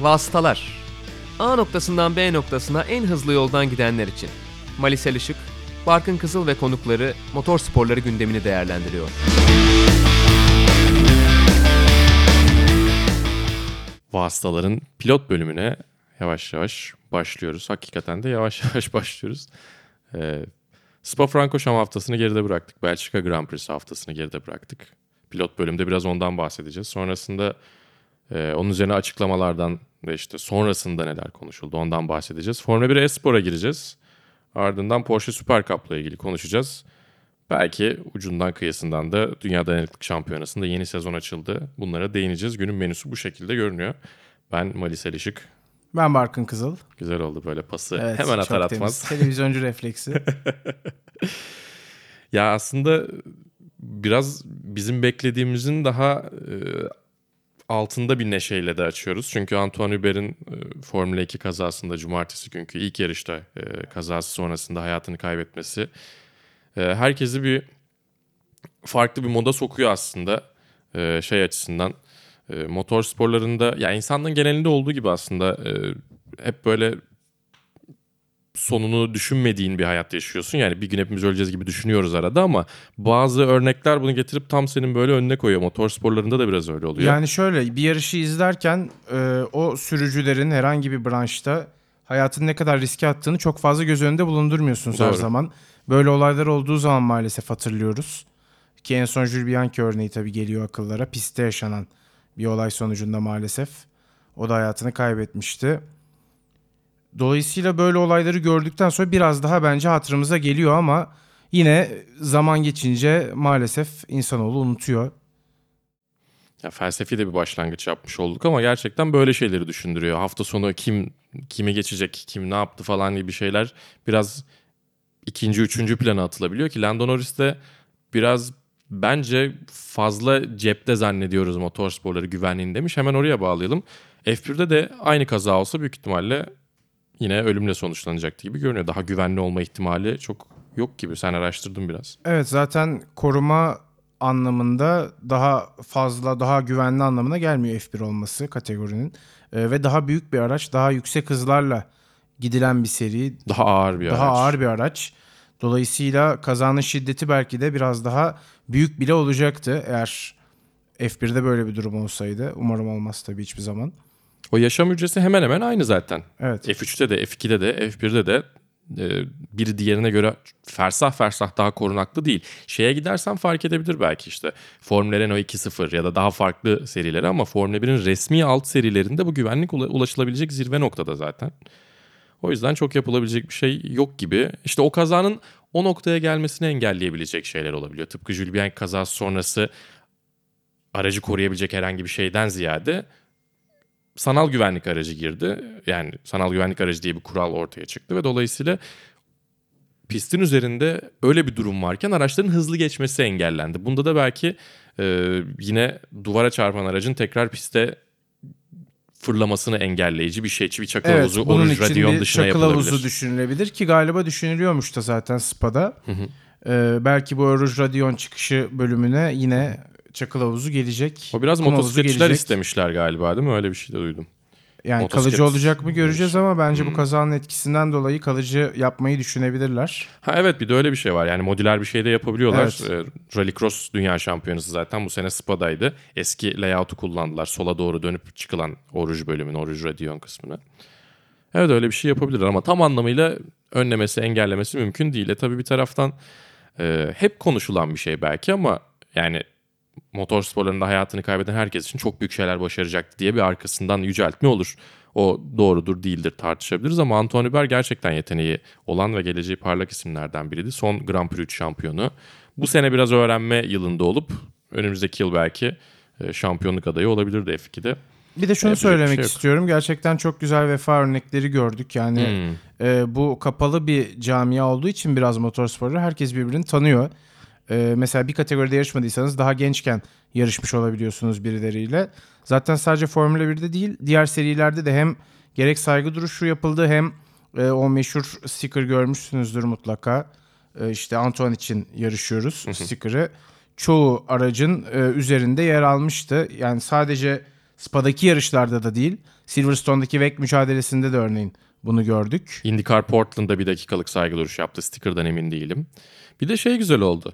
Vasıtalar. A noktasından B noktasına en hızlı yoldan gidenler için. Malisel Işık, Barkın Kızıl ve konukları motor sporları gündemini değerlendiriyor. Vasıtaların pilot bölümüne yavaş yavaş başlıyoruz. Hakikaten de yavaş yavaş başlıyoruz. Ee, Spa-Francorchamps haftasını geride bıraktık. Belçika Grand Prix haftasını geride bıraktık. Pilot bölümde biraz ondan bahsedeceğiz. Sonrasında e, onun üzerine açıklamalardan ve işte sonrasında neler konuşuldu ondan bahsedeceğiz. Formula 1 Espor'a gireceğiz. Ardından Porsche Super Cup'la ilgili konuşacağız. Belki ucundan kıyısından da Dünya Dayanıklık Şampiyonası'nda yeni sezon açıldı. Bunlara değineceğiz. Günün menüsü bu şekilde görünüyor. Ben Malis Elişik. Ben Barkın Kızıl. Güzel oldu böyle pası Evet, hemen atar temiz. atmaz. Televizyoncu refleksi. Ya aslında biraz bizim beklediğimizin daha e, altında bir neşeyle de açıyoruz. Çünkü Antoine Hubert'in e, Formula 2 kazasında cumartesi günkü ilk yarışta e, kazası sonrasında hayatını kaybetmesi e, herkesi bir farklı bir moda sokuyor aslında e, şey açısından. Motor sporlarında ya insanlığın genelinde olduğu gibi aslında hep böyle sonunu düşünmediğin bir hayat yaşıyorsun. Yani bir gün hepimiz öleceğiz gibi düşünüyoruz arada ama bazı örnekler bunu getirip tam senin böyle önüne koyuyor. Motor sporlarında da biraz öyle oluyor. yani şöyle bir yarışı izlerken e, o sürücülerin herhangi bir branşta hayatını ne kadar riske attığını çok fazla göz önünde bulundurmuyorsunuz her Doğru. zaman. Böyle olaylar olduğu zaman maalesef hatırlıyoruz. Ki en son Jules Bianchi örneği tabii geliyor akıllara. Pistte yaşanan bir olay sonucunda maalesef. O da hayatını kaybetmişti. Dolayısıyla böyle olayları gördükten sonra biraz daha bence hatırımıza geliyor ama yine zaman geçince maalesef insanoğlu unutuyor. Ya felsefi de bir başlangıç yapmış olduk ama gerçekten böyle şeyleri düşündürüyor. Hafta sonu kim kimi geçecek, kim ne yaptı falan gibi şeyler biraz ikinci, üçüncü plana atılabiliyor ki Lando Norris de biraz bence fazla cepte zannediyoruz motorsporları güvenliğini demiş. Hemen oraya bağlayalım. F1'de de aynı kaza olsa büyük ihtimalle yine ölümle sonuçlanacaktı gibi görünüyor. Daha güvenli olma ihtimali çok yok gibi. Sen araştırdın biraz. Evet zaten koruma anlamında daha fazla daha güvenli anlamına gelmiyor F1 olması kategorinin. Ee, ve daha büyük bir araç, daha yüksek hızlarla gidilen bir seri, Daha ağır bir daha araç. ağır bir araç. Dolayısıyla kazanın şiddeti belki de biraz daha büyük bile olacaktı eğer F1'de böyle bir durum olsaydı. Umarım olmaz tabii hiçbir zaman. O yaşam hücresi hemen hemen aynı zaten. Evet. F3'te de, F2'de de, F1'de de e, biri diğerine göre fersah fersah daha korunaklı değil. Şeye gidersen fark edebilir belki işte. Formula Renault 2.0 ya da daha farklı serileri ama Formula 1'in resmi alt serilerinde bu güvenlik ula- ulaşılabilecek zirve noktada zaten. O yüzden çok yapılabilecek bir şey yok gibi. İşte o kazanın o noktaya gelmesini engelleyebilecek şeyler olabiliyor. Tıpkı Jules Bianchi kazası sonrası aracı koruyabilecek herhangi bir şeyden ziyade sanal güvenlik aracı girdi. Yani sanal güvenlik aracı diye bir kural ortaya çıktı ve dolayısıyla pistin üzerinde öyle bir durum varken araçların hızlı geçmesi engellendi. Bunda da belki e, yine duvara çarpan aracın tekrar piste fırlamasını engelleyici bir şey. Bir çakıl Evet, havuzu bunun için Radyon dışına çakıl havuzu düşünülebilir ki galiba düşünülüyormuş da zaten Spa'da. Ee, belki bu Orange Radyon çıkışı bölümüne yine çakıl havuzu gelecek. o biraz motosikletçiler istemişler galiba değil mi? Öyle bir şey de duydum. Yani Motosiklet kalıcı olacak mı göreceğiz ama bence Hmm. bu kazanın etkisinden dolayı kalıcı yapmayı düşünebilirler. Ha evet bir de öyle bir şey var. Yani modüler bir şey de yapabiliyorlar. Evet. Ee, Rallycross dünya şampiyonası zaten bu sene Spa'daydı. Eski layout'u kullandılar. Sola doğru dönüp çıkılan Oruj bölümün, Oruj Radion kısmını. Evet öyle bir şey yapabilirler ama tam anlamıyla önlemesi, engellemesi mümkün değil. E tabii bir taraftan e, hep konuşulan bir şey belki ama yani motor sporlarında hayatını kaybeden herkes için çok büyük şeyler başaracaktı diye bir arkasından yüceltme olur. O doğrudur değildir tartışabiliriz ama Antoine Hubert gerçekten yeteneği olan ve geleceği parlak isimlerden biriydi. Son Grand Prix 3 şampiyonu. Bu sene biraz öğrenme yılında olup önümüzdeki yıl belki e, şampiyonluk adayı olabilirdi F2'de. Bir de şunu Yapacak söylemek şey yok. istiyorum. Gerçekten çok güzel vefa örnekleri gördük. Yani Hmm. e, bu kapalı bir camia olduğu için biraz motorsporu herkes birbirini tanıyor. E, mesela bir kategoride yarışmadıysanız daha gençken yarışmış olabiliyorsunuz birileriyle. Zaten sadece Formula 1'de değil diğer serilerde de hem gerek saygı duruşu yapıldı hem e, o meşhur sticker görmüşsünüzdür mutlaka. E, işte Antoine için yarışıyoruz sticker'ı. Çoğu aracın e, üzerinde yer almıştı. Yani sadece Spa'daki yarışlarda da değil. Silverstone'daki WEC mücadelesinde de örneğin bunu gördük. IndyCar Portland'da bir dakikalık saygı duruşu yaptı. Sticker'dan emin değilim. Bir de şey güzel oldu.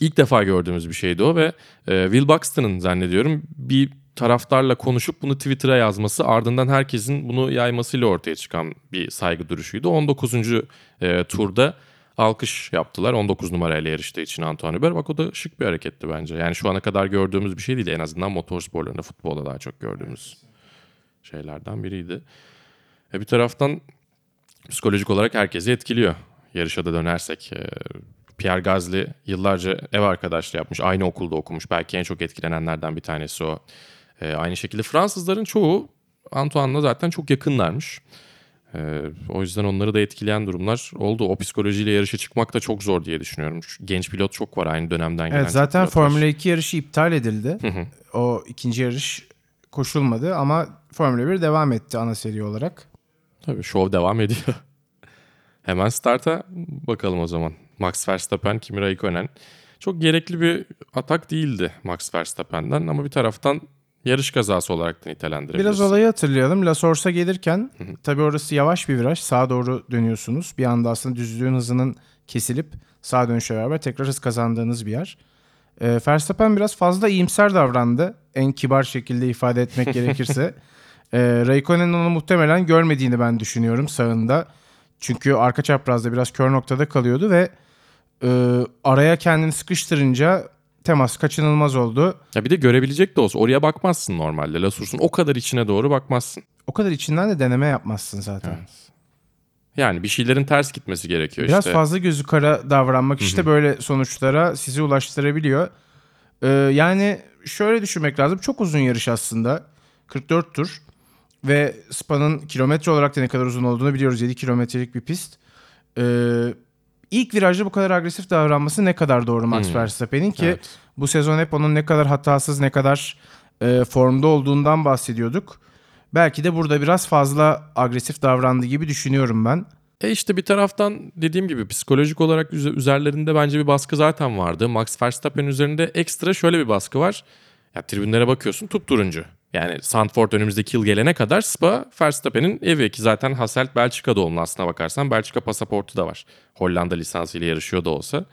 İlk defa gördüğümüz bir şeydi o ve e, Will Buxton'ın zannediyorum bir taraftarla konuşup bunu Twitter'a yazması ardından herkesin bunu yaymasıyla ortaya çıkan bir saygı duruşuydu. 19. E, turda alkış yaptılar 19 numarayla yarıştığı için Antoine Hubert. Bak o da şık bir hareketti bence. Yani şu ana kadar gördüğümüz bir şey değil. En azından motorsporlarında, futbolda daha çok gördüğümüz şeylerden biriydi. E bir taraftan psikolojik olarak herkesi etkiliyor. Yarışa da dönersek. e, Pierre Gasly yıllarca ev arkadaşlığı yapmış. Aynı okulda okumuş. Belki en çok etkilenenlerden bir tanesi o. E, aynı şekilde Fransızların çoğu Antoine'la zaten çok yakınlarmış. E, o yüzden onları da etkileyen durumlar oldu. O psikolojiyle yarışa çıkmak da çok zor diye düşünüyorum. Genç pilot çok var aynı dönemden gelen. Evet zaten. Formula 2 yarışı iptal edildi. o ikinci yarış koşulmadı ama Formula 1 devam etti ana seri olarak. Tabii şov devam ediyor. Hemen starta bakalım o zaman. Max Verstappen, Kimi Raikkonen. Çok gerekli bir atak değildi Max Verstappen'den ama bir taraftan yarış kazası olarak da nitelendirebiliriz. Biraz olayı hatırlayalım. La Source'a gelirken tabii orası yavaş bir viraj. Sağa doğru dönüyorsunuz. Bir anda aslında düzlüğün hızının kesilip sağ dönüşle beraber tekrar hız kazandığınız bir yer. E, Verstappen biraz fazla iyimser davrandı. En kibar şekilde ifade etmek gerekirse. E, Raikkonen'in onu muhtemelen görmediğini ben düşünüyorum sağında. Çünkü arka çaprazda biraz kör noktada kalıyordu ve e, araya kendini sıkıştırınca temas kaçınılmaz oldu. Ya bir de görebilecek de olsa oraya bakmazsın normalde. Lasursun o kadar içine doğru bakmazsın. O kadar içinden de deneme yapmazsın zaten. Yani bir şeylerin ters gitmesi gerekiyor Biraz işte. fazla gözü kara davranmak işte böyle sonuçlara sizi ulaştırabiliyor. Ee, yani şöyle düşünmek lazım. Çok uzun yarış aslında. 44 tur. Ve Spa'nın kilometre olarak da ne kadar uzun olduğunu biliyoruz. 7 kilometrelik bir pist. Ee, ilk virajda bu kadar agresif davranması ne kadar doğru Max Verstappen'in ki Evet. bu sezon hep onun ne kadar hatasız ne kadar e, formda olduğundan bahsediyorduk. Belki de burada biraz fazla agresif davrandı gibi düşünüyorum ben. E işte bir taraftan dediğim gibi psikolojik olarak üze- üzerlerinde bence bir baskı zaten vardı. Max Verstappen üzerinde ekstra şöyle bir baskı var. Ya tribünlere bakıyorsun turuncu. Yani Sandford önümüzdeki yıl gelene kadar Spa Verstappen'in evi ki zaten Hasselt Belçika doğumlu aslına bakarsan. Belçika pasaportu da var. Hollanda lisansıyla yarışıyor da olsa.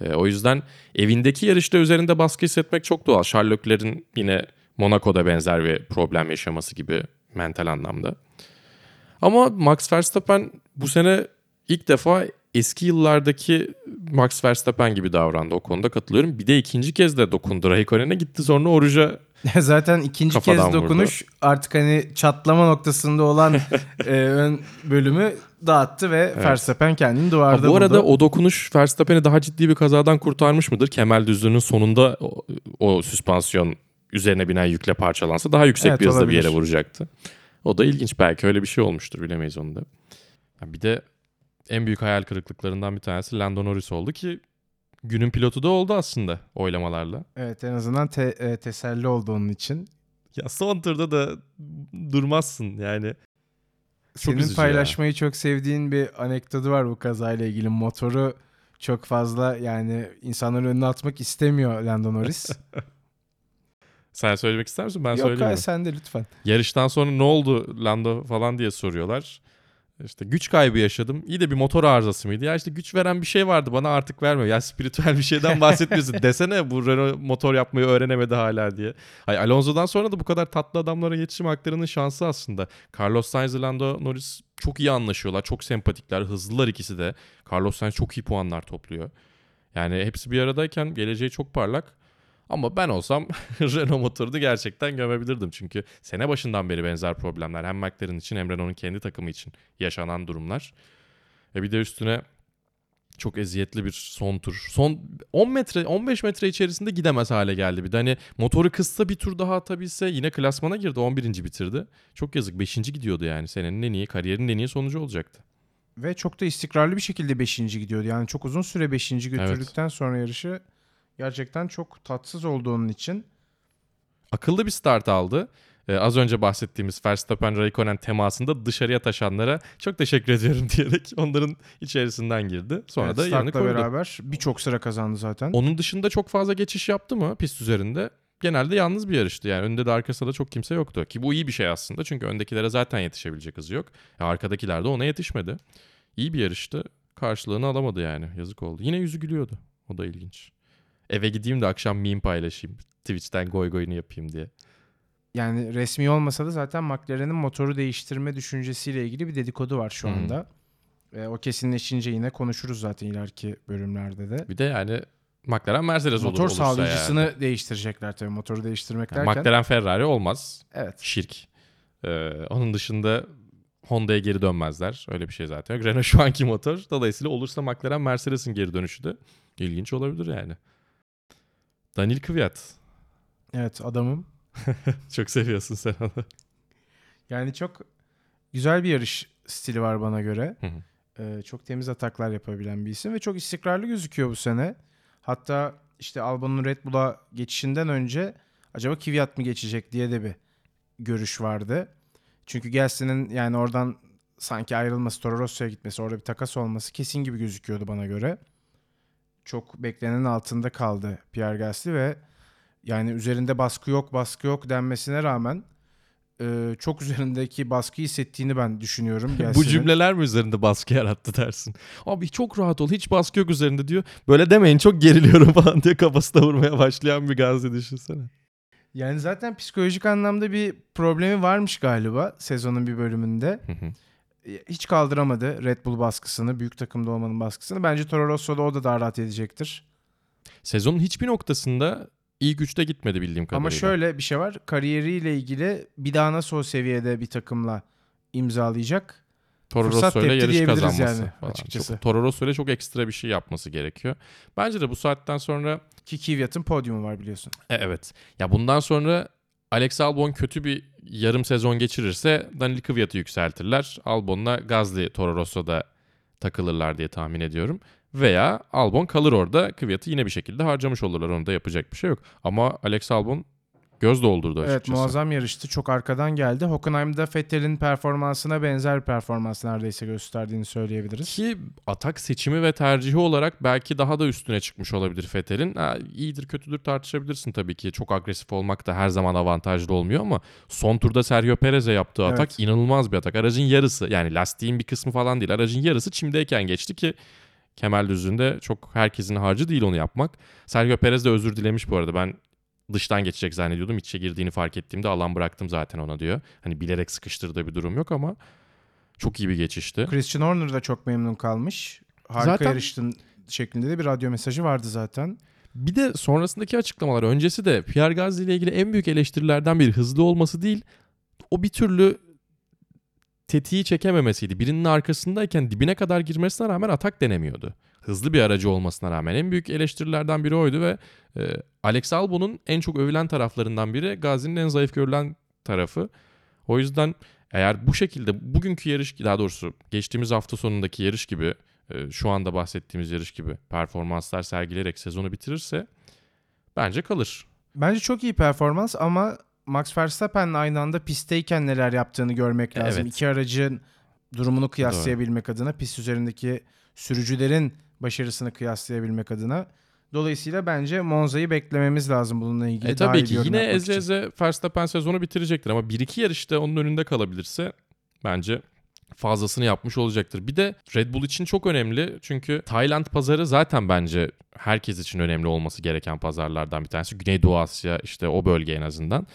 E, o yüzden evindeki yarışta üzerinde baskı hissetmek çok doğal. Charles Leclerc'in yine Monaco'da benzer bir problem yaşaması gibi mental anlamda. Ama Max Verstappen bu sene ilk defa eski yıllardaki Max Verstappen gibi davrandı. O konuda katılıyorum. Bir de ikinci kez de dokundu Raikkonen'e gitti sonra Oruç'a Zaten ikinci Kafadan kez dokunuş artık hani çatlama noktasında olan e, ön bölümü dağıttı ve Verstappen kendini duvarda bu arada buldu. o dokunuş Verstappen'i daha ciddi bir kazadan kurtarmış mıdır? Kemal düzlüğünün sonunda o, o süspansiyon üzerine binen yükle parçalansa daha yüksek Evet, bir hızla bir yere vuracaktı. O da ilginç. Belki öyle bir şey olmuştur. Bilemeyiz onu da. Ya Bir de en büyük hayal kırıklıklarından bir tanesi Lando Norris oldu ki günün pilotu da oldu aslında oylamalarla. Evet en azından te- e, teselli oldu onun için. Ya son turda da durmazsın yani. Çok Senin paylaşmayı çok sevdiğin bir anekdotu var bu kazayla ilgili. Motoru çok fazla yani insanların önüne atmak istemiyor Lando Norris. Sen söylemek ister misin? Ben Yok söyleyeyim mi? sen de lütfen. Yarıştan sonra ne oldu Lando falan diye soruyorlar. İşte güç kaybı yaşadım. İyi de bir motor arızası mıydı? Ya işte güç veren bir şey vardı bana artık vermiyor. Ya spiritüel bir şeyden bahsetmiyorsun. Desene bu Renault motor yapmayı öğrenemedi hala diye. Ay Alonso'dan sonra da bu kadar tatlı adamlara yetişim haklarının şansı aslında. Carlos Sainz ile Lando Norris çok iyi anlaşıyorlar. Çok sempatikler. Hızlılar ikisi de. Carlos Sainz çok iyi puanlar topluyor. Yani hepsi bir aradayken geleceği çok parlak. Ama ben olsam Renault motorunu gerçekten gömebilirdim. Çünkü sene başından beri benzer problemler hem McLaren için hem Renault'un kendi takımı için yaşanan durumlar. Ve bir de üstüne çok eziyetli bir son tur. Son 10 metre 15 metre içerisinde gidemez hale geldi. Bir de hani motoru kıssa bir tur daha atabilse yine klasmana girdi 11. bitirdi. Çok yazık 5. gidiyordu yani senenin en iyi kariyerinin en iyi sonucu olacaktı. Ve çok da istikrarlı bir şekilde 5. gidiyordu. Yani çok uzun süre 5. götürdükten sonra yarışı gerçekten çok tatsız olduğu onun için. akıllı bir start aldı. Ee, az önce bahsettiğimiz Verstappen Raikkonen temasında dışarıya taşanlara çok teşekkür ediyorum diyerek onların içerisinden girdi. Sonra Evet, da startla koydu. beraber birçok sıra kazandı zaten. Onun dışında çok fazla geçiş yaptı mı pist üzerinde? genelde yalnız bir yarıştı. Yani önünde de arkasında da çok kimse yoktu. Ki bu iyi bir şey aslında. Çünkü öndekilere zaten yetişebilecek hızı yok. E, arkadakiler de ona yetişmedi. İyi bir yarıştı. Karşılığını alamadı yani. Yazık oldu. Yine yüzü gülüyordu. O da ilginç. Eve gideyim de akşam meme paylaşayım. Twitch'ten goy goyunu yapayım diye. Yani resmi olmasa da zaten McLaren'in motoru değiştirme düşüncesiyle ilgili bir dedikodu var şu anda. E, o kesinleşince yine konuşuruz zaten ileriki bölümlerde de. Bir de yani McLaren Mercedes olur Motor olursa sağlayıcısını yani. değiştirecekler tabii motoru değiştirmek Yani derken. McLaren Ferrari olmaz. Evet. Şirk. Ee, onun dışında Honda'ya geri dönmezler. Öyle bir şey zaten yok. Renault şu anki motor. Dolayısıyla olursa McLaren Mercedes'in geri dönüşü de ilginç olabilir yani. Daniel Kvyat. Evet adamım. Çok seviyorsun sen onu. Yani çok güzel bir yarış stili var bana göre. Hı hı. Ee, çok temiz ataklar yapabilen bir isim ve çok istikrarlı gözüküyor bu sene. Hatta işte Albon'un Red Bull'a geçişinden önce acaba Kvyat mı geçecek diye de bir görüş vardı. Çünkü Gasly'nin yani oradan sanki ayrılması, Toro Rosso'ya gitmesi, orada bir takas olması kesin gibi gözüküyordu bana göre. Çok beklenenin altında kaldı Pierre Gasly ve yani üzerinde baskı yok, baskı yok denmesine rağmen e, çok üzerindeki baskı hissettiğini ben düşünüyorum. Bu cümleler mi üzerinde baskı yarattı dersin? Abi çok rahat ol hiç baskı yok üzerinde diyor. Böyle demeyin çok geriliyorum falan diye kafasına vurmaya başlayan bir Gazi düşünsene. Yani zaten psikolojik anlamda bir problemi varmış galiba sezonun bir bölümünde. Hı hı. E, Hiç kaldıramadı Red Bull baskısını, büyük takımda olmanın baskısını. Bence Toro Rosso'da o da daha rahat edecektir. Sezonun hiçbir noktasında ilk üçte gitmedi bildiğim kadarıyla. Ama şöyle bir şey var. Kariyeriyle ilgili bir daha nasıl o seviyede bir takımla imzalayacak? Toro Rosso ile yarış kazanması yani falan. açıkçası. Çok, Toro Rosso ile çok ekstra bir şey yapması gerekiyor. Bence de bu saatten sonra Ki Kvyat'ın podyumu var biliyorsun. e, evet. Ya bundan sonra Alex Albon kötü bir yarım sezon geçirirse Daniel Kvyat'ı yükseltirler. Albon'la Gazli Toro Rosso'da takılırlar diye tahmin ediyorum. Veya Albon kalır orada. Kvyat'ı yine bir şekilde harcamış olurlar. Onda yapacak bir şey yok. Ama Alex Albon göz doldurdu açıkçası. Evet muazzam yarıştı. Çok arkadan geldi. Hockenheim'da Vettel'in performansına benzer performans neredeyse gösterdiğini söyleyebiliriz. Ki atak seçimi ve tercihi olarak belki daha da üstüne çıkmış olabilir Fethel'in. Ha, iyidir kötüdür tartışabilirsin tabii ki. Çok agresif olmak da her zaman avantajlı olmuyor ama son turda Sergio Perez'e yaptığı atak Evet. inanılmaz bir atak. Aracın yarısı yani lastiğin bir kısmı falan değil. Aracın yarısı çimdeyken geçti ki Kemal Düzü'nde çok herkesin harcı değil onu yapmak. Sergio Perez de özür dilemiş bu arada. Ben dıştan geçecek zannediyordum. İçe girdiğini fark ettiğimde alan bıraktım zaten ona diyor. Hani bilerek sıkıştırdığı bir durum yok ama çok iyi bir geçişti. Christian Horner da çok memnun kalmış. Harika Zaten- yarıştın şeklinde de bir radyo mesajı vardı zaten. Bir de sonrasındaki açıklamalar öncesi de Pierre Gasly ile ilgili en büyük eleştirilerden biri hızlı olması değil. O bir türlü tetiği çekememesiydi. Birinin arkasındayken dibine kadar girmesine rağmen atak denemiyordu. Hızlı bir aracı olmasına rağmen en büyük eleştirilerden biri oydu ve e, Alex Albon'un en çok övülen taraflarından biri Gazi'nin en zayıf görülen tarafı. O yüzden eğer bu şekilde bugünkü yarış daha doğrusu geçtiğimiz hafta sonundaki yarış gibi e, şu anda bahsettiğimiz yarış gibi performanslar sergileyerek sezonu bitirirse bence kalır. Bence çok iyi performans ama Max Verstappen'le aynı anda pistteyken neler yaptığını görmek lazım. Evet. İki aracın durumunu kıyaslayabilmek adına, pist üzerindeki sürücülerin başarısını kıyaslayabilmek adına. Dolayısıyla bence Monza'yı beklememiz lazım bununla ilgili. E tabii ki yine eze eze Verstappen sezonu bitirecektir ama 1-2 yarışta onun önünde kalabilirse bence fazlasını yapmış olacaktır. Bir de Red Bull için çok önemli çünkü Tayland pazarı zaten bence herkes için önemli olması gereken pazarlardan bir tanesi. Güneydoğu Asya işte o bölge en azından.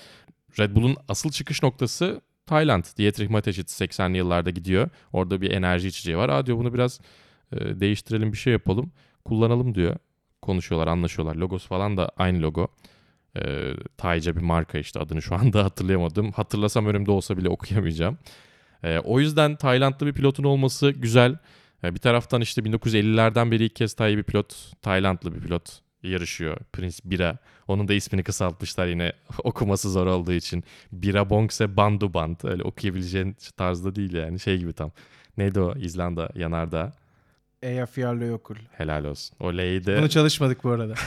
Red Bull'un asıl çıkış noktası Tayland. Dietrich Mateschitz 80'li yıllarda gidiyor. Orada bir enerji içeceği var. Aa diyor bunu biraz e, değiştirelim bir şey yapalım. Kullanalım diyor. Konuşuyorlar, anlaşıyorlar. Logosu falan da aynı logo. E, Tayca bir marka işte adını şu anda hatırlayamadım. Hatırlasam önümde olsa bile okuyamayacağım. E, o yüzden Taylandlı bir pilotun olması güzel. E, bir taraftan işte 1950'lerden beri ilk kez Tay bir pilot, Taylandlı bir pilot yarışıyor. Prince Bira. Onun da ismini kısaltmışlar yine okuması zor olduğu için. Bira Bongse Bandu Band. Öyle okuyabileceğin tarzda değil yani şey gibi tam. Neydi o İzlanda yanardağ? Eyjafjallajökull Yokul. Helal olsun. O L'yi de... Bunu çalışmadık bu arada.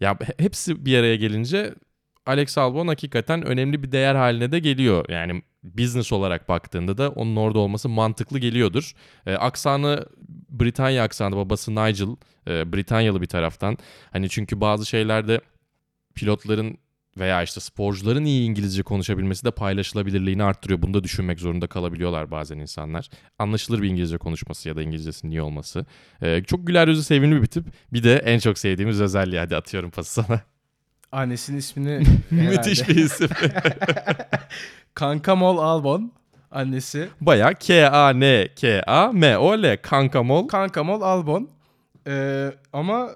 Ya he- hepsi bir araya gelince Alex Albon hakikaten önemli bir değer haline de geliyor. Yani business olarak baktığında da onun orada olması mantıklı geliyordur. Ee, aksanı Britanya aksanı babası Nigel e, Britanyalı bir taraftan. Hani çünkü bazı şeylerde pilotların veya işte sporcuların iyi İngilizce konuşabilmesi de paylaşılabilirliğini arttırıyor. Bunu da düşünmek zorunda kalabiliyorlar bazen insanlar. Anlaşılır bir İngilizce konuşması ya da İngilizcesinin iyi olması. Ee, çok güler yüzü sevimli bir tip. Bir de en çok sevdiğimiz özelliği hadi atıyorum pası sana. Annesinin ismini Müthiş bir isim. Kankamol Albon annesi. Baya K-A-N-K-A-M-O-L Kankamol. Kankamol Albon. Ee, ama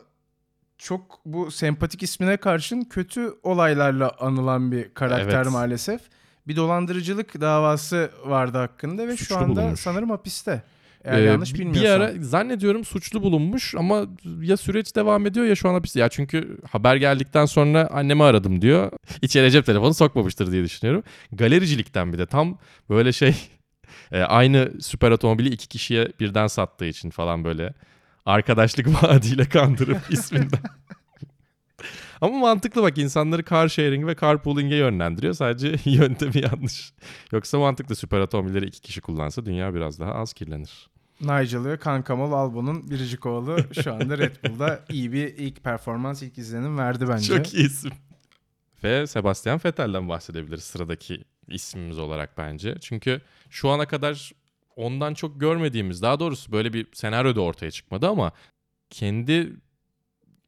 çok bu sempatik ismine karşın kötü olaylarla anılan bir karakter Evet. maalesef. Bir dolandırıcılık davası vardı hakkında ve şu Suçlu anda bulunmuş. sanırım hapiste. Eğer Ee, yanlış bilmiyorsam. Bir ara zannediyorum suçlu bulunmuş ama ya süreç devam ediyor ya şu an hapiste. Ya çünkü haber geldikten sonra annemi aradım diyor. İçeri cep telefonu sokmamıştır diye düşünüyorum. Galericilikten bir de tam böyle şey e, aynı süper otomobili iki kişiye birden sattığı için falan böyle arkadaşlık vaadiyle kandırıp isminden. Ama mantıklı bak insanları car sharing ve carpooling'e yönlendiriyor. Sadece yöntemi yanlış. Yoksa mantıklı süper otomobilleri iki kişi kullansa dünya biraz daha az kirlenir. Nigel ve Kankamol Albon'un biricik oğlu şu anda Red Bull'da iyi bir ilk performans, ilk izlenim verdi bence. Çok iyi isim. Ve Sebastian Vettel'den bahsedebiliriz sıradaki ismimiz olarak bence. Çünkü şu ana kadar ondan çok görmediğimiz, daha doğrusu böyle bir senaryo da ortaya çıkmadı ama kendi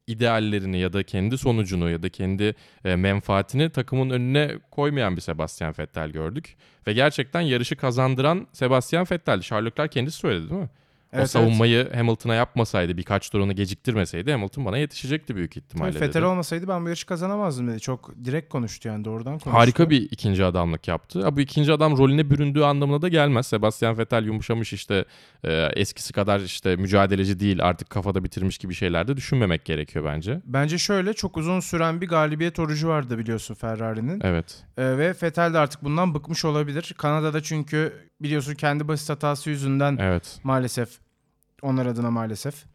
ideallerini ya da kendi sonucunu ya da kendi e, menfaatini takımın önüne koymayan bir Sebastian Vettel gördük. Ve gerçekten yarışı kazandıran Sebastian Vettel. Charles Leclerc kendisi söyledi değil mi? O Evet, evet. savunmayı Hamilton'a yapmasaydı, birkaç tur onu geciktirmeseydi Hamilton bana yetişecekti büyük ihtimalle. Tabii dedi. olmasaydı ben bu yarışı kazanamazdım dedi. Çok direkt konuştu yani doğrudan konuştu. Harika bir ikinci adamlık yaptı. Ha, bu ikinci adam rolüne büründüğü anlamına da gelmez. Sebastian Vettel yumuşamış işte e, eskisi kadar işte mücadeleci değil artık kafada bitirmiş gibi şeyler de düşünmemek gerekiyor bence. Bence şöyle çok uzun süren bir galibiyet orucu vardı biliyorsun Ferrari'nin. Evet. Ee, ve Vettel de artık bundan bıkmış olabilir. Kanada'da çünkü biliyorsun kendi basit hatası yüzünden Evet. maalesef onlar adına maalesef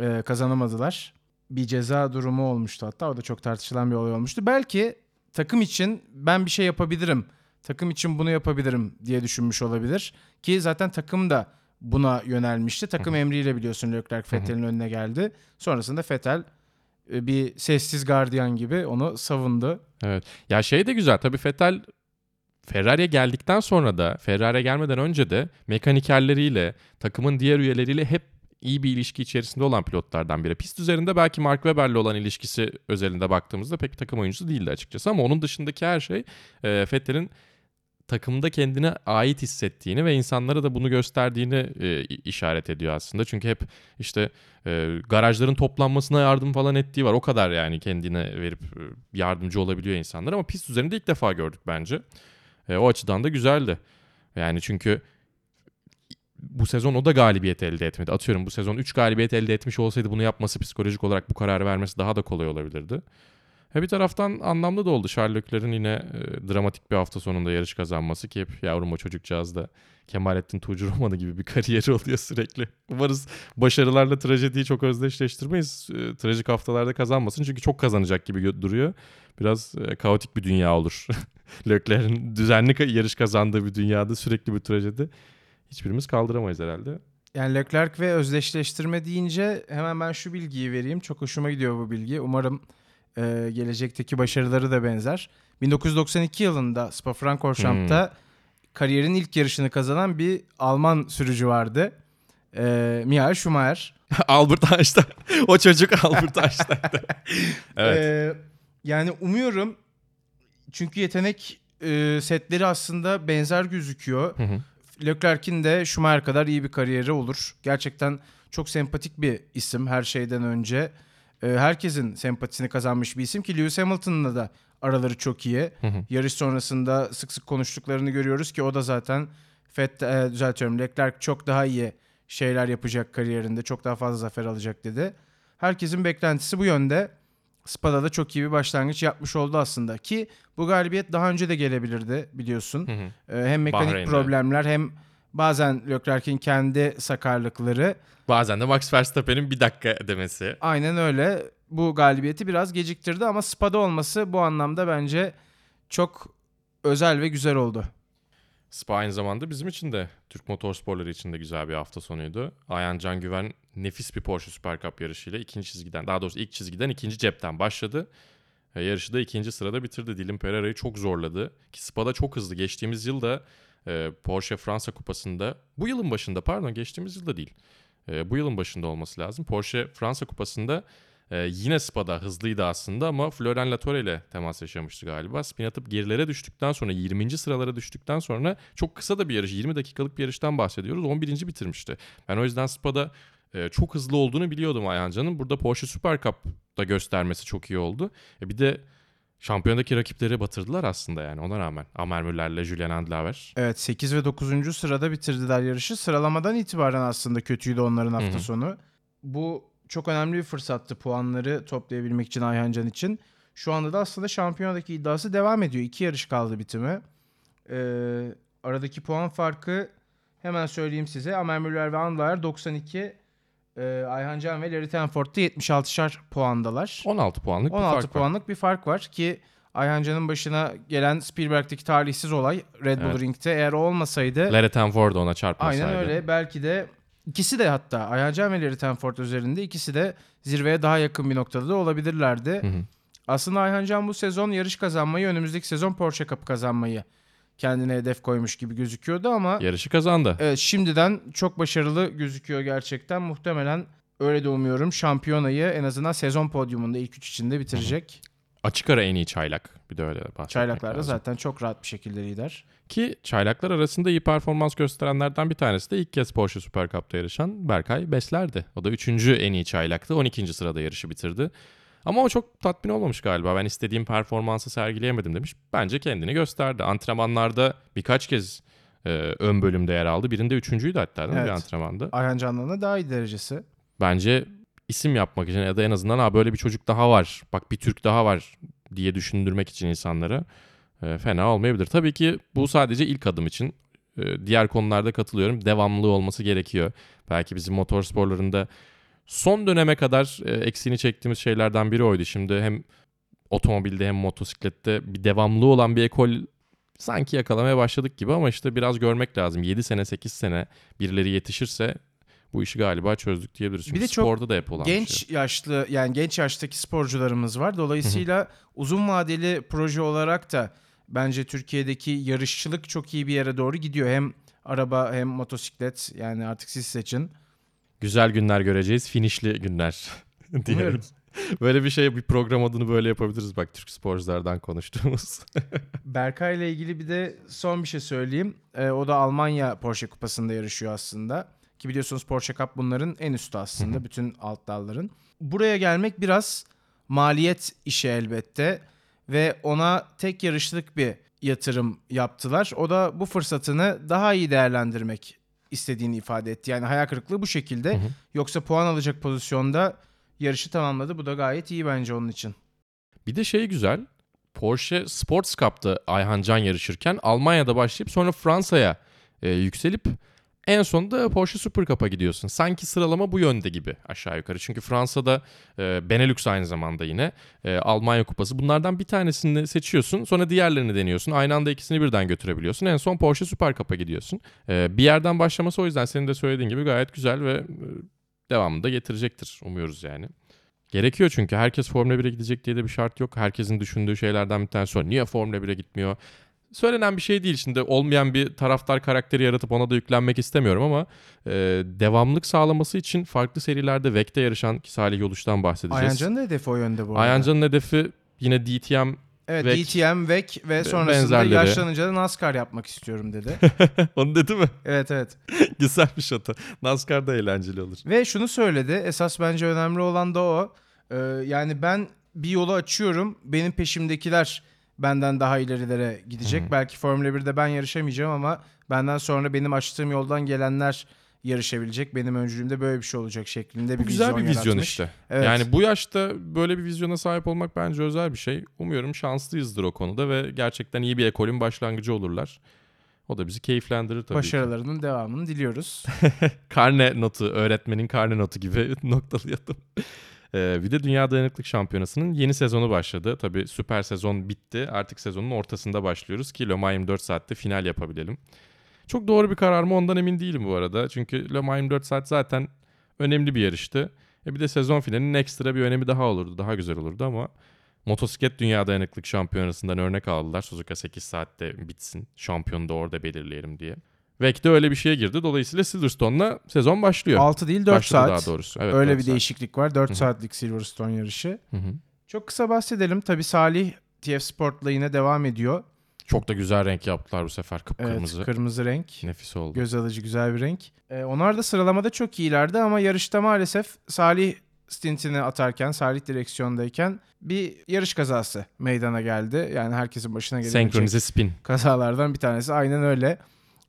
e, kazanamadılar. Bir ceza durumu olmuştu hatta o da çok tartışılan bir olay olmuştu. Belki takım için ben bir şey yapabilirim. Takım için bunu yapabilirim diye düşünmüş olabilir. Ki zaten takım da buna yönelmişti. Takım emriyle biliyorsun Leclerc Vettel'in önüne geldi. Sonrasında Vettel e, bir sessiz gardiyan gibi onu savundu. Evet. Ya şey de güzel tabii Vettel Ferrari'ye geldikten sonra da Ferrari'ye gelmeden önce de mekanikerleriyle takımın diğer üyeleriyle hep iyi bir ilişki içerisinde olan pilotlardan biri. Pist üzerinde belki Mark Webber'le olan ilişkisi özelinde baktığımızda pek takım oyuncusu değildi açıkçası ama onun dışındaki her şey e, Vettel'in takımda kendine ait hissettiğini ve insanlara da bunu gösterdiğini e, işaret ediyor aslında. Çünkü hep işte e, garajların toplanmasına yardım falan ettiği var. O kadar yani kendine verip e, yardımcı olabiliyor insanlar ama pist üzerinde ilk defa gördük bence. E, o açıdan da güzeldi. Yani çünkü bu sezon o da galibiyet elde etmedi. Atıyorum bu sezon 3 galibiyet elde etmiş olsaydı bunu yapması psikolojik olarak bu kararı vermesi daha da kolay olabilirdi. He bir taraftan anlamlı da oldu. Leclerc'in yine e, dramatik bir hafta sonunda yarış kazanması ki hep yavrum o çocukcağız da Kemalettin Tuğcu romanı gibi bir kariyeri oluyor sürekli. Umarız başarılarla trajediyi çok özdeşleştirmeyiz. E, trajik haftalarda kazanmasın çünkü çok kazanacak gibi duruyor. Biraz e, kaotik bir dünya olur. Leclerc'in düzenli yarış kazandığı bir dünyada sürekli bir trajedi. Hiçbirimiz kaldıramayız herhalde. Yani Leclerc ve özdeşleştirme deyince hemen ben şu bilgiyi vereyim. Çok hoşuma gidiyor bu bilgi. Umarım e, gelecekteki başarıları da benzer. 1992 yılında Spa-Francorchamps''ta kariyerin ilk yarışını kazanan bir Alman sürücü vardı. E, Michael Schumacher. Albert Einstein. o çocuk Albert Einstein'dı. evet. E, yani umuyorum çünkü yetenek e, setleri aslında benzer gözüküyor. Hı hı. Leclerc'in de Schumacher kadar iyi bir kariyeri olur. Gerçekten çok sempatik bir isim her şeyden önce. Ee, herkesin sempatisini kazanmış bir isim ki Lewis Hamilton'la da araları çok iyi. Hı hı. Yarış sonrasında sık sık konuştuklarını görüyoruz ki o da zaten Fett, e, düzeltiyorum Leclerc çok daha iyi şeyler yapacak kariyerinde. Çok daha fazla zafer alacak dedi. Herkesin beklentisi bu yönde. Spa'da da çok iyi bir başlangıç yapmış oldu aslında ki bu galibiyet daha önce de gelebilirdi biliyorsun. Hı hı. Ee, hem mekanik Bahreyn'de. problemler hem bazen Leclerc'in kendi sakarlıkları. Bazen de Max Verstappen'in bir dakika demesi. Aynen öyle. Bu galibiyeti biraz geciktirdi ama Spa'da olması bu anlamda bence çok özel ve güzel oldu. Spa aynı zamanda bizim için de Türk motorsporları için de güzel bir hafta sonuydu. Ayhan Can Güven nefis bir Porsche Super Cup yarışıyla ikinci çizgiden daha doğrusu ilk çizgiden ikinci cepten başladı. E, yarışı da ikinci sırada bitirdi. Dylan Pereira'yı çok zorladı. Ki Spa'da çok hızlı. Geçtiğimiz yıl da e, Porsche Fransa Kupası'nda bu yılın başında pardon geçtiğimiz yılda değil. E, bu yılın başında olması lazım. Porsche Fransa Kupası'nda e, yine Spa'da hızlıydı aslında ama Florian Latore ile temas yaşamıştı galiba. Spin atıp gerilere düştükten sonra 20. sıralara düştükten sonra çok kısa da bir yarış 20 dakikalık bir yarıştan bahsediyoruz. 11. bitirmişti. Ben o yüzden Spa'da e, çok hızlı olduğunu biliyordum Ayhancan'ın. Burada Porsche Super Cup'da göstermesi çok iyi oldu. E, bir de şampiyondaki rakipleri batırdılar aslında yani ona rağmen. Amer Müller'le Julian Andlaver. Evet 8 ve 9. sırada bitirdiler yarışı. Sıralamadan itibaren aslında kötüydü onların hafta Hı hı. sonu. Bu çok önemli bir fırsattı puanları toplayabilmek için Ayhan Can için. Şu anda da aslında şampiyonadaki iddiası devam ediyor. İki yarış kaldı bitimi. Ee, aradaki puan farkı hemen söyleyeyim size. Amer Müller ve Andlaer 92, e, Ayhan Can ve Larry Tenford'da 76'şar puandalar. 16 puanlık bir 16 fark var. puanlık bir fark var ki Ayhan Can'ın başına gelen Spielberg'deki talihsiz olay Red Bull Evet. Ring'de eğer o olmasaydı Larry Tenford ona çarpmasaydı. aynen öyle belki de ikisi de hatta Ayhan Can ve Larry Tenford üzerinde ikisi de zirveye daha yakın bir noktada da olabilirlerdi. Hı hı. Aslında Ayhan Can bu sezon yarış kazanmayı önümüzdeki sezon Porsche Cup kazanmayı kendine hedef koymuş gibi gözüküyordu ama Yarışı kazandı. evet, şimdiden çok başarılı gözüküyor gerçekten. Muhtemelen öyle de umuyorum şampiyonayı en azından sezon podyumunda ilk üç içinde bitirecek. Açık ara en iyi çaylak. Bir de öyle bahsetmek Çaylaklarda lazım. zaten çok rahat bir şekilde lider. Ki çaylaklar arasında iyi performans gösterenlerden bir tanesi de ilk kez Porsche Super Cup'ta yarışan Berkay Besler'di. O da 3. en iyi çaylaktı. 12. sırada yarışı bitirdi. Ama o çok tatmin olmamış galiba. Ben istediğim performansı sergileyemedim demiş. Bence kendini gösterdi. Antrenmanlarda birkaç kez e, ön bölümde yer aldı. Birinde üçüncüydü hatta değil mi Evet. bir antrenmanda. Ayhan Can'dan da daha iyi derecesi. Bence isim yapmak için ya da en azından ha böyle bir çocuk daha var. Bak bir Türk daha var diye düşündürmek için insanlara e, fena olmayabilir. Tabii ki bu sadece ilk adım için. E, diğer konularda katılıyorum. Devamlı olması gerekiyor. Belki bizim motor sporlarında son döneme kadar e, eksiğini çektiğimiz şeylerden biri oydu. Şimdi hem otomobilde hem motosiklette bir devamlı olan bir ekol sanki yakalamaya başladık gibi ama işte biraz görmek lazım. 7 sene 8 sene birileri yetişirse bu işi galiba çözdük diyebiliriz. Çünkü Bir de sporda da hep olan bir şey. Genç yaşlı yani genç yaştaki sporcularımız var. Dolayısıyla uzun vadeli proje olarak da bence Türkiye'deki yarışçılık çok iyi bir yere doğru gidiyor. Hem araba hem motosiklet yani artık siz seçin. Güzel günler göreceğiz. Finişli günler diyelim. Böyle bir şey bir program adını böyle yapabiliriz. Bak Türk sporculardan konuştuğumuz. Berkay ile ilgili bir de son bir şey söyleyeyim. Ee, o da Almanya Porsche Kupası'nda yarışıyor aslında. Ki biliyorsunuz Porsche Cup bunların en üstü aslında bütün alt dalların. Buraya gelmek biraz maliyet işi elbette ve ona tek yarışlık bir yatırım yaptılar. O da bu fırsatını daha iyi değerlendirmek istediğini ifade etti. Yani hayal kırıklığı bu şekilde. Hı hı. Yoksa puan alacak pozisyonda yarışı tamamladı. Bu da gayet iyi bence onun için. bir de şey güzel. Porsche Sports Cup'ta Ayhan Can yarışırken Almanya'da başlayıp sonra Fransa'ya e, yükselip en sonunda Porsche Super Cup'a gidiyorsun. Sanki sıralama bu yönde gibi aşağı yukarı. Çünkü Fransa'da e, Benelux aynı zamanda yine e, Almanya Kupası. Bunlardan bir tanesini seçiyorsun sonra diğerlerini deniyorsun. Aynı anda ikisini birden götürebiliyorsun. En son Porsche Super Cup'a gidiyorsun. E, bir yerden başlaması o yüzden senin de söylediğin gibi gayet güzel ve e, devamını da getirecektir umuyoruz yani. Gerekiyor çünkü herkes Formula 1'e gidecek diye de bir şart yok. Herkesin düşündüğü şeylerden bir tanesi o. Niye Formula 1'e gitmiyor? Söylenen bir şey değil şimdi olmayan bir taraftar karakteri yaratıp ona da yüklenmek istemiyorum ama e, devamlık sağlaması için farklı serilerde VEC'te yarışan ki Salih Yoluş'tan bahsedeceğiz. Ayhancan'ın da hedefi o yönde bu arada. Ayhancan'ın hedefi yine DTM Evet VEC. DTM, VEC ve sonrasında benzerleri. yaşlanınca da NASCAR yapmak istiyorum dedi. onu dedi mi? evet evet. Güzelmiş o da. NASCAR da eğlenceli olur. Ve şunu söyledi. Esas bence önemli olan da o. Ee, yani ben bir yolu açıyorum. Benim peşimdekiler benden daha ilerilere gidecek. Hı. Belki Formula 1'de ben yarışamayacağım ama benden sonra benim açtığım yoldan gelenler yarışabilecek. Benim öncülüğümde böyle bir şey olacak şeklinde bir Bu güzel vizyon bir vizyon yaratmış. işte. Evet. Yani bu yaşta böyle bir vizyona sahip olmak bence özel bir şey. Umuyorum şanslıyızdır o konuda ve gerçekten iyi bir ekolün başlangıcı olurlar. O da bizi keyiflendirir tabii ki. Başarılarının devamını diliyoruz. Karne notu, öğretmenin karne notu gibi noktalayalım. Ee, Dünya Dayanıklık Şampiyonası'nın yeni sezonu başladı. Tabii süper sezon bitti. Artık sezonun ortasında başlıyoruz ki Le Mans 24 saatte final yapabilelim. Çok doğru bir karar mı ondan emin değilim bu arada. Çünkü Le Mans 24 saat zaten önemli bir yarıştı. E bir de sezon finalinin ekstra bir önemi daha olurdu. Daha güzel olurdu ama Motosiklet Dünya Dayanıklık Şampiyonası'ndan örnek aldılar. Suzuka 8 saatte bitsin. Şampiyonu da orada belirleyelim diye. Vek de öyle bir şeye girdi. Dolayısıyla Silverstone'la sezon başlıyor. 6 değil 4 Başladı saat. daha doğrusu. Evet, Öyle bir saat. değişiklik var. 4 Hı hı. saatlik Silverstone yarışı. Hı hı. Çok kısa bahsedelim. Tabii Salih TF Sport'la yine devam ediyor. Çok da güzel renk yaptılar bu sefer. Evet, Kıpkırmızı. kırmızı renk. Nefis oldu. Göz alıcı güzel bir renk. Ee, onlar da sıralamada çok iyilerdi ama yarışta maalesef Salih stintini atarken, Salih direksiyondayken bir yarış kazası meydana geldi. Yani herkesin başına gelebilecek Senkronize spin. kazalardan bir tanesi. Aynen öyle.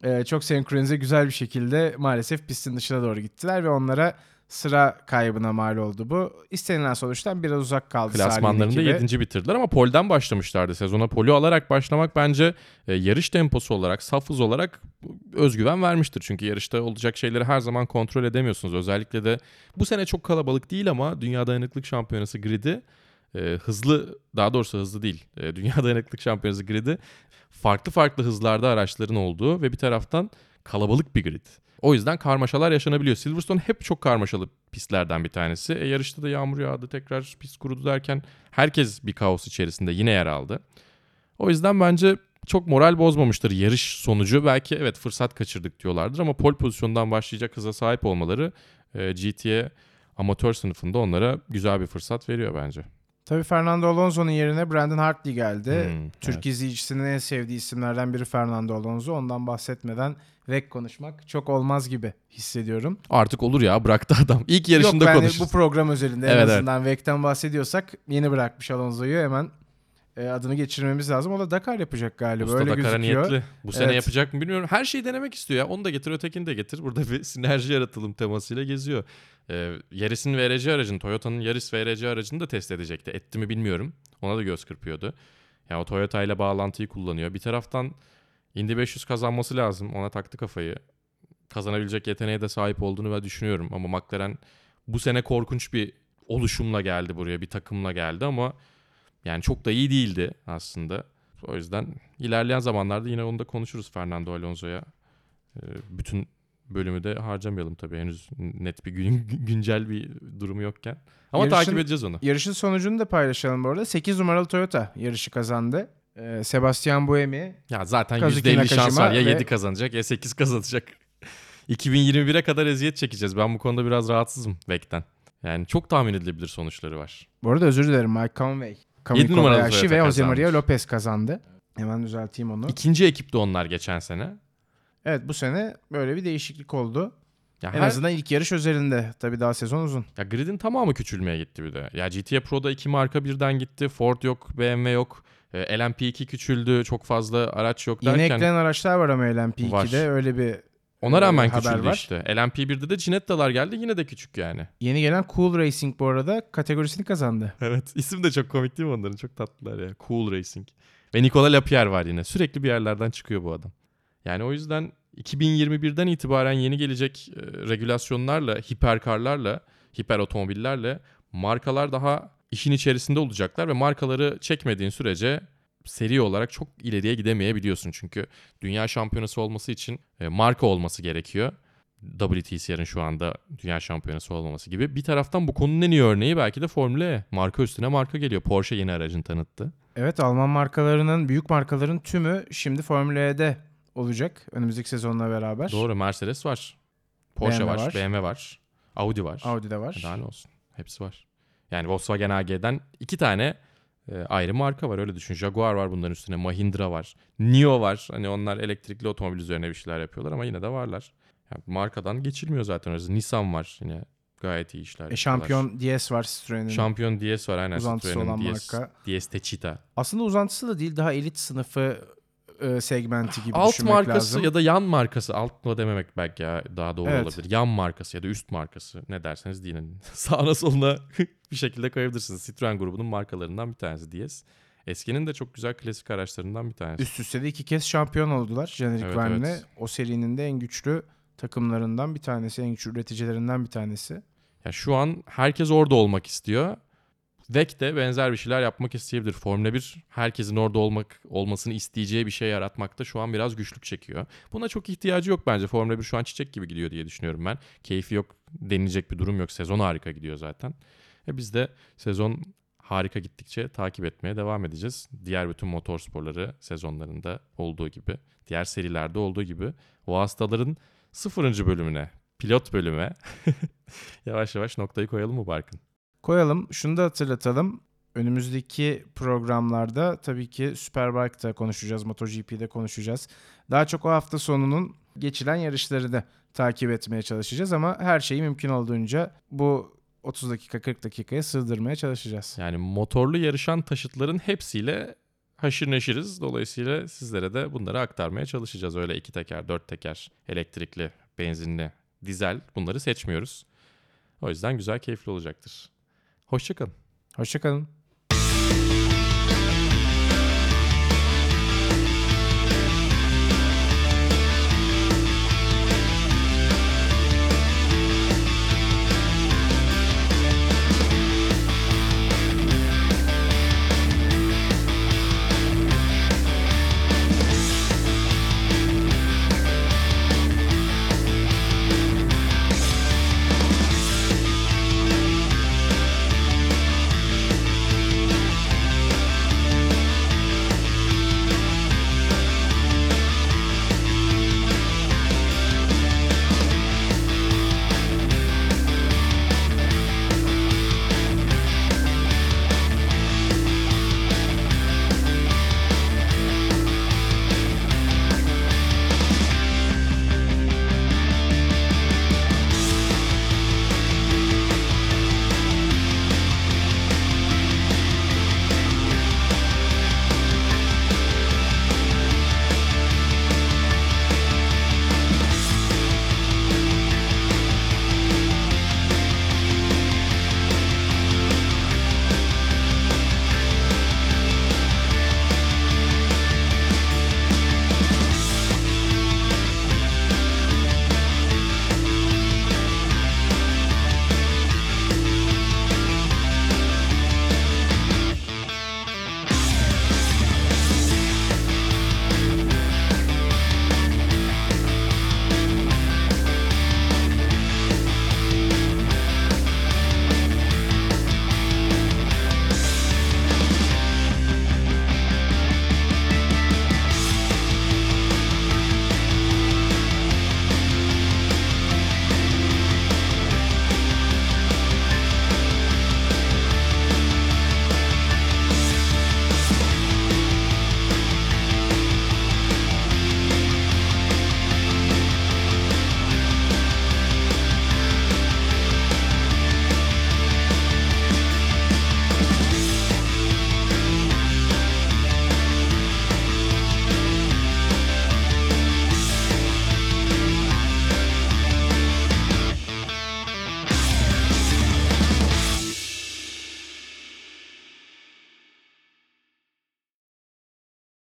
Ee, çok senkronize güzel bir şekilde maalesef pistin dışına doğru gittiler ve onlara sıra kaybına mal oldu bu. İstenilen sonuçtan biraz uzak kaldı Klasmanlarında Salih'in ekibi. 7. bitirdiler ama polden başlamışlardı. Sezona poli alarak başlamak bence e, yarış temposu olarak, saf hız olarak özgüven vermiştir. Çünkü yarışta olacak şeyleri her zaman kontrol edemiyorsunuz. Özellikle de bu sene çok kalabalık değil ama Dünya Dayanıklık Şampiyonası gridi e, hızlı, daha doğrusu hızlı değil. E, Dünya Dayanıklık Şampiyonası gridi farklı farklı hızlarda araçların olduğu ve bir taraftan kalabalık bir grid. O yüzden karmaşalar yaşanabiliyor. Silverstone hep çok karmaşalı pistlerden bir tanesi. E, yarışta da yağmur yağdı, tekrar pist kurudu derken herkes bir kaos içerisinde yine yer aldı. O yüzden bence çok moral bozmamıştır yarış sonucu. Belki evet fırsat kaçırdık diyorlardır ama pol pozisyondan başlayacak hıza sahip olmaları e, GT'ye amatör sınıfında onlara güzel bir fırsat veriyor bence. Tabii Fernando Alonso'nun yerine Brandon Hartley geldi. Hmm, Türk evet. izleyicisinin en sevdiği isimlerden biri Fernando Alonso. Ondan bahsetmeden VEC konuşmak çok olmaz gibi hissediyorum. Artık olur ya bıraktı adam. İlk yarışında Yok ben konuşuruz. bu program özelinde en Evet, azından VEC'ten bahsediyorsak yeni bırakmış Alonso'yu hemen e, adını geçirmemiz lazım. O da Dakar yapacak galiba. Usta Öyle Dakar'a gözüküyor. niyetli. Bu sene Evet. yapacak mı bilmiyorum. Her şeyi denemek istiyor ya. Onu da getir ötekini de getir. Burada bir sinerji yaratalım temasıyla geziyor. Ee, Yaris'in VRC aracını, Toyota'nın Yaris VRC aracını da test edecekti. Etti mi bilmiyorum. Ona da göz kırpıyordu. Yani o Toyota ile bağlantıyı kullanıyor. Bir taraftan Indy 500 kazanması lazım. Ona taktı kafayı. Kazanabilecek yeteneğe de sahip olduğunu ben düşünüyorum. Ama McLaren bu sene korkunç bir oluşumla geldi buraya. Bir takımla geldi ama yani çok da iyi değildi aslında. O yüzden ilerleyen zamanlarda yine onu da konuşuruz Fernando Alonso'ya. Ee, bütün bölümü de harcamayalım tabii henüz net bir gün, güncel bir durumu yokken. Ama Yarışın- takip edeceğiz onu. Yarışın sonucunu da paylaşalım bu arada. 8 numaralı Toyota yarışı kazandı. Ee, Sebastian Buemi Ya zaten Kazuki %50 şans var. Ya ve- 7 kazanacak ya 8 kazanacak. 2021'e kadar eziyet çekeceğiz. Ben bu konuda biraz rahatsızım Vek'ten. Yani çok tahmin edilebilir sonuçları var. Bu arada özür dilerim Mike Conway. Kamui Yedi numaralı Kobayashi ve Jose. Maria Lopez kazandı. Hemen düzelteyim onu. İkinci ekipti onlar geçen sene. Evet bu sene böyle bir değişiklik oldu. Ya En her- azından ilk yarış özelinde. Tabii daha sezon uzun. Ya gridin tamamı küçülmeye gitti bir de. Ya GT Pro'da iki marka birden gitti. Ford yok, BMW yok. E, LMP2 küçüldü. Çok fazla araç yok derken eklenen araçlar var ama LMP2'de Var. öyle bir ona rağmen e, haber küçüldü var. işte. LMP1'de de Ginetta'lar geldi yine de küçük yani. Yeni gelen Cool Racing bu arada kategorisini kazandı. Evet. isim de çok komik değil mi onların? Çok tatlılar ya. Cool Racing. Ve Nicola Lapierre var yine. Sürekli bir yerlerden çıkıyor bu adam. Yani o yüzden 2021'den itibaren yeni gelecek e, regülasyonlarla, hiperkarlarla, hiper otomobillerle markalar daha işin içerisinde olacaklar ve markaları çekmediğin sürece seri olarak çok ileriye gidemeyebiliyorsun. Çünkü dünya şampiyonası olması için e, marka olması gerekiyor. WTCR'ın şu anda dünya şampiyonası olmaması gibi. Bir taraftan bu konunun en iyi örneği belki de Formula E. Marka üstüne marka geliyor. Porsche yeni aracını tanıttı. Evet Alman markalarının, büyük markaların tümü şimdi Formula E'de olacak önümüzdeki sezonla beraber. Doğru Mercedes var. Porsche BMW var, var. BMW var. Audi var. Audi de var. Daha ne olsun. Hepsi var. Yani Volkswagen AG'den iki tane e, ayrı marka var öyle düşün. Jaguar var bunların üstüne. Mahindra var. NIO var. Hani onlar elektrikli otomobil üzerine bir şeyler yapıyorlar ama yine de varlar. Yani markadan geçilmiyor zaten. Orası. Nissan var yine. Gayet iyi işler E, şampiyon DS var Citroen'in. Şampiyon DS var aynen. Uzantısı Citroen'in olan DS, marka. DS Techita. Aslında uzantısı da değil daha elit sınıfı e, segmenti gibi Alt düşünmek markası lazım. ya da yan markası. Alt mı dememek belki ya daha doğru Evet. olabilir. Yan markası ya da üst markası. Ne derseniz deyin. Sağına soluna bir şekilde koyabilirsiniz. Citroen grubunun markalarından bir tanesi DS. Eskinin de çok güzel klasik araçlarından bir tanesi. Üst üste de iki kez şampiyon oldular jenerik Evet, Verne'le. evet. O serinin de en güçlü takımlarından bir tanesi, en güçlü üreticilerinden bir tanesi. Ya şu an herkes orada olmak istiyor. VEC de benzer bir şeyler yapmak isteyebilir. Formula 1 herkesin orada olmak olmasını isteyeceği bir şey yaratmakta şu an biraz güçlük çekiyor. Buna çok ihtiyacı yok bence. Formula 1 şu an çiçek gibi gidiyor diye düşünüyorum ben. Keyfi yok denilecek bir durum yok. Sezon harika gidiyor zaten. E biz de sezon harika gittikçe takip etmeye devam edeceğiz. Diğer bütün motor sporları sezonlarında olduğu gibi, diğer serilerde olduğu gibi o hastaların sıfırıncı bölümüne, pilot bölüme yavaş yavaş noktayı koyalım mı Barkın? Koyalım. Şunu da hatırlatalım. Önümüzdeki programlarda tabii ki Superbike'da konuşacağız, MotoGP'de konuşacağız. Daha çok o hafta sonunun geçilen yarışları da takip etmeye çalışacağız ama her şeyi mümkün olduğunca bu 30 dakika 40 dakikaya sığdırmaya çalışacağız. Yani motorlu yarışan taşıtların hepsiyle haşır neşiriz. Dolayısıyla sizlere de bunları aktarmaya çalışacağız. Öyle iki teker, dört teker, elektrikli, benzinli, dizel bunları seçmiyoruz. O yüzden güzel, keyifli olacaktır. Hoşçakalın. Hoşçakalın.